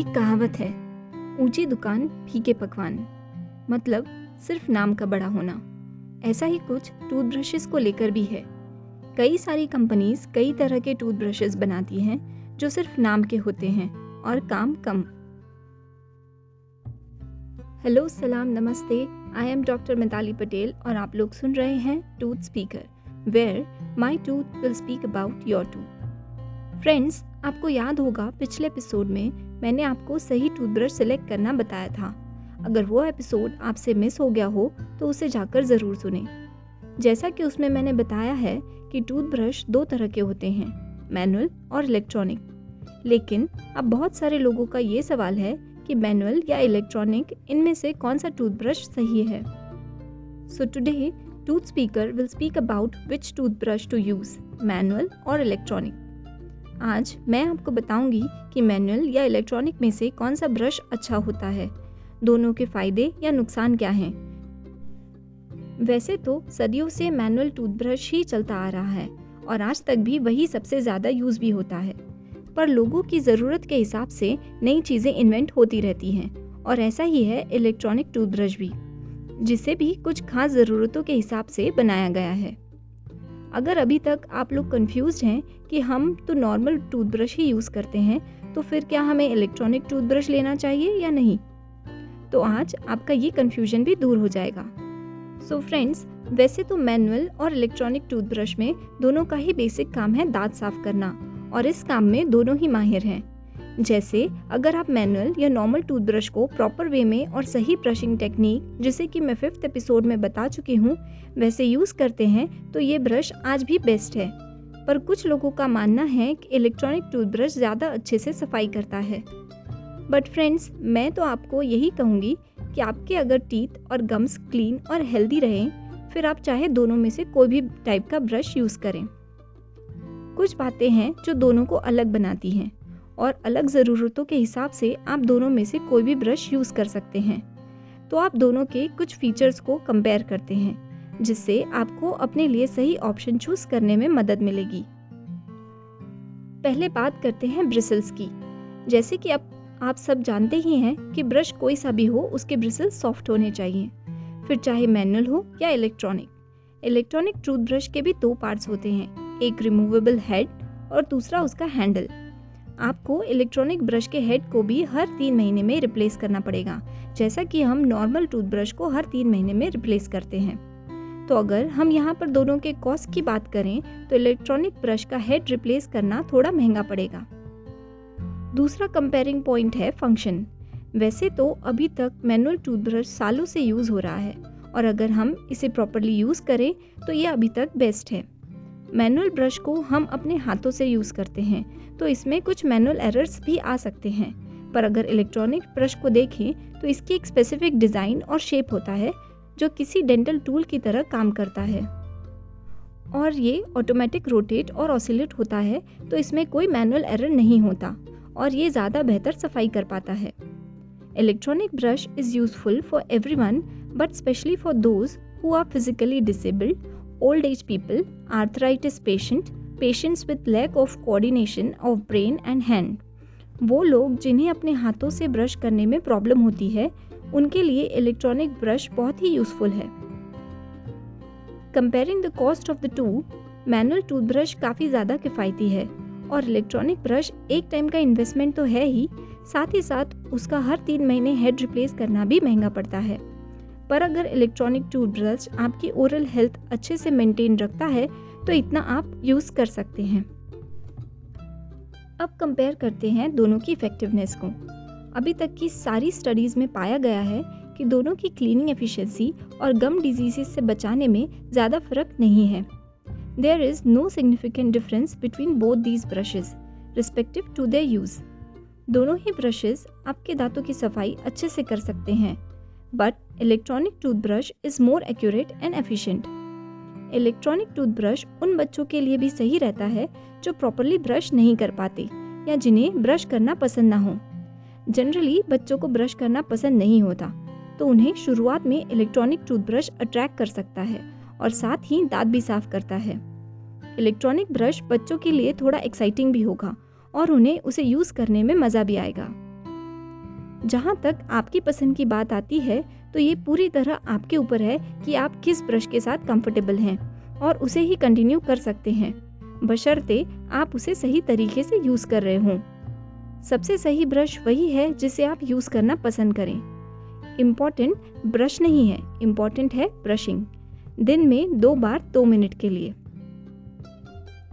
एक कहावत है, ऊँची दुकान फीके पकवान। मतलब सिर्फ़ नाम का बड़ा होना। ऐसा ही कुछ टूथब्रशेस को लेकर भी है। कई सारी कंपनीज़ कई तरह के टूथब्रशेस बनाती हैं, जो सिर्फ़ नाम के होते हैं और काम कम। हेलो, सलाम, नमस्ते। I am doctor Mitali Patel और आप लोग सुन रहे हैं tooth speaker where my tooth will speak about your tooth friends आपको याद होगा, पिछले एपिसोड में मैंने आपको सही टूथब्रश सिलेक्ट करना बताया था। अगर वो एपिसोड आपसे मिस हो गया हो तो उसे जाकर ज़रूर सुने। जैसा कि उसमें मैंने बताया है कि टूथब्रश दो तरह के होते हैं मैनुअल और इलेक्ट्रॉनिक लेकिन अब बहुत सारे लोगों का ये सवाल है कि मैनुअल या इलेक्ट्रॉनिक इनमें से कौन सा टूथब्रश सही है? So today tooth speaker will speak about which toothbrush to use manual और इलेक्ट्रॉनिक आज मैं आपको बताऊँगी कि मैनुअल या इलेक्ट्रॉनिक में से कौन सा ब्रश अच्छा होता है। दोनों के फ़ायदे या नुकसान क्या हैं? वैसे तो सदियों से मैनुअल टूथब्रश ही चलता आ रहा है और आज तक भी वही सबसे ज़्यादा यूज़ भी होता है। पर लोगों की ज़रूरत के हिसाब से नई चीज़ें इन्वेंट होती रहती हैं और ऐसा ही है इलेक्ट्रॉनिक टूथब्रश भी, जिसे भी कुछ खास ज़रूरतों के हिसाब से बनाया गया है। अगर अभी तक आप लोग कंफ्यूज हैं कि हम तो नॉर्मल टूथब्रश ही यूज़ करते हैं तो फिर क्या हमें इलेक्ट्रॉनिक टूथब्रश लेना चाहिए या नहीं? तो आज आपका ये कन्फ्यूज़न भी दूर हो जाएगा। सो so फ्रेंड्स वैसे तो मैनुअल और इलेक्ट्रॉनिक टूथब्रश में दोनों का ही बेसिक काम है दांत साफ़ करना, और इस काम में दोनों ही माहिर हैं। जैसे, अगर आप मैनुअल या नॉर्मल टूथब्रश को प्रॉपर वे में और सही ब्रशिंग टेक्निक, जिसे कि मैं फिफ्थ एपिसोड में बता चुकी हूँ, वैसे यूज़ करते हैं तो ये ब्रश आज भी बेस्ट है। पर कुछ लोगों का मानना है कि इलेक्ट्रॉनिक टूथब्रश ज़्यादा अच्छे से सफ़ाई करता है। बट फ्रेंड्स, मैं तो आपको यही कहूँगी कि आपके अगर टीथ और गम्स क्लीन और हेल्दी रहें, फिर आप चाहे दोनों में से कोई भी टाइप का ब्रश यूज़ करें। कुछ बातें हैं जो दोनों को अलग बनाती हैं। और अलग ज़रूरतों के हिसाब से आप दोनों में से कोई भी ब्रश यूज़ कर सकते हैं। तो आप दोनों के कुछ फीचर्स को कंपेयर करते हैं, जिससे आपको अपने लिए सही ऑप्शन चूज़ करने में मदद मिलेगी। पहले बात करते हैं ब्रिसल्स की। जैसे कि अब आप सब जानते ही हैं कि ब्रश कोई सा भी हो, उसके ब्रिसल्स सॉफ्ट होने चाहिए। फिर चाहे मैनुअल हो या इलेक्ट्रॉनिक। इलेक्ट्रॉनिक टूथब्रश के भी दो पार्ट्स होते हैं, एक रिमूवेबल हेड और दूसरा उसका हैंडल। आपको इलेक्ट्रॉनिक ब्रश के हेड को भी हर तीन महीने में रिप्लेस करना पड़ेगा, जैसा कि हम नॉर्मल टूथब्रश को हर तीन महीने में रिप्लेस करते हैं। तो अगर हम यहाँ पर दोनों के कॉस्ट की बात करें तो इलेक्ट्रॉनिक ब्रश का हेड रिप्लेस करना थोड़ा महँगा पड़ेगा। दूसरा कंपेयरिंग पॉइंट है फ़ंक्शन वैसे तो अभी तक मैनुअल टूथब्रश सालों से यूज़ हो रहा है, और अगर हम इसे प्रॉपरली यूज़ करें तो ये अभी तक बेस्ट है। मैनुअल ब्रश को हम अपने हाथों से यूज़ करते हैं तो इसमें कुछ मैनुअल एरर्स भी आ सकते हैं। पर अगर इलेक्ट्रॉनिक ब्रश को देखें तो इसकी एक स्पेसिफिक डिज़ाइन और शेप होता है, जो किसी डेंटल टूल की तरह काम करता है। और ये ऑटोमेटिक रोटेट और ऑसिलेट होता है तो इसमें कोई मैनुअल एरर नहीं होता, और ये ज़्यादा बेहतर सफ़ाई कर पाता है। Electronic brush is useful for every one but specially for those who are physically disabled old age people, arthritis patient, patients with lack of coordination of brain and hand. वो लोग जिन्हें अपने हाथों से ब्रश करने में प्रॉब्लम होती है उनके लिए इलेक्ट्रॉनिक ब्रश बहुत ही यूजफुल है comparing the cost of the two manual toothbrush काफ़ी ज़्यादा किफ़ायती है और इलेक्ट्रॉनिक ब्रश एक टाइम का इन्वेस्टमेंट तो है ही साथ ही साथ उसका हर तीन महीने हेड रिप्लेस करना भी महँगा पड़ता है पर अगर इलेक्ट्रॉनिक टूथब्रश आपकी ओरल हेल्थ अच्छे से मेंटेन रखता है तो इतना आप यूज़ कर सकते हैं। अब कंपेयर करते हैं दोनों की इफ़ेक्टिवनेस को। अभी तक की सारी स्टडीज़ में पाया गया है कि दोनों की क्लीनिंग एफिशिएंसी और गम डिज़ीज़ से बचाने में ज़्यादा फ़र्क नहीं है। There is no significant difference between both these brushes respective to their use दोनों ही ब्रशेज आपके दांतों की सफ़ाई अच्छे से कर सकते हैं, but electronic toothbrush is more accurate and efficient. Electronic toothbrush उन बच्चों के लिए भी सही रहता है जो प्रॉपरली ब्रश नहीं कर पाते या जिन्हें ब्रश करना पसंद ना हो। जनरली बच्चों को ब्रश करना पसंद नहीं होता तो उन्हें शुरुआत में इलेक्ट्रॉनिक टूथब्रश अट्रैक्ट कर सकता है और साथ ही दांत भी साफ़ करता है। इलेक्ट्रॉनिक ब्रश बच्चों के लिए थोड़ा एक्साइटिंग भी होगा और उन्हें उसे यूज़ करने में मज़ा भी आएगा। जहाँ तक आपकी पसंद की बात आती है तो ये पूरी तरह आपके ऊपर है कि आप किस ब्रश के साथ कंफर्टेबल हैं और उसे ही कंटिन्यू कर सकते हैं। बशर्ते आप उसे सही तरीके से यूज़ कर रहे हों। सबसे सही ब्रश वही है जिसे आप यूज़ करना पसंद करें। इंपॉर्टेंट ब्रश नहीं है इंपॉर्टेंट है ब्रशिंग दिन में दो बार दो मिनट के लिए।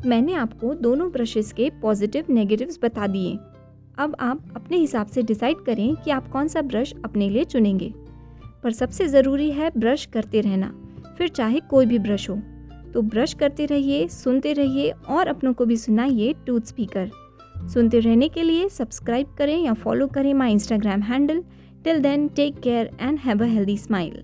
मैंने आपको दोनों ब्रशेस के पॉजिटिव नेगेटिव्स बता दिए। अब आप अपने हिसाब से डिसाइड करें कि आप कौन सा ब्रश अपने लिए चुनेंगे। पर सबसे ज़रूरी है ब्रश करते रहना, फिर चाहे कोई भी ब्रश हो। तो ब्रश करते रहिए, सुनते रहिए और अपनों को भी सुनाइए टूथ स्पीकर सुनते रहने के लिए सब्सक्राइब करें या फॉलो करें my Instagram handle till then take care and have a healthy smile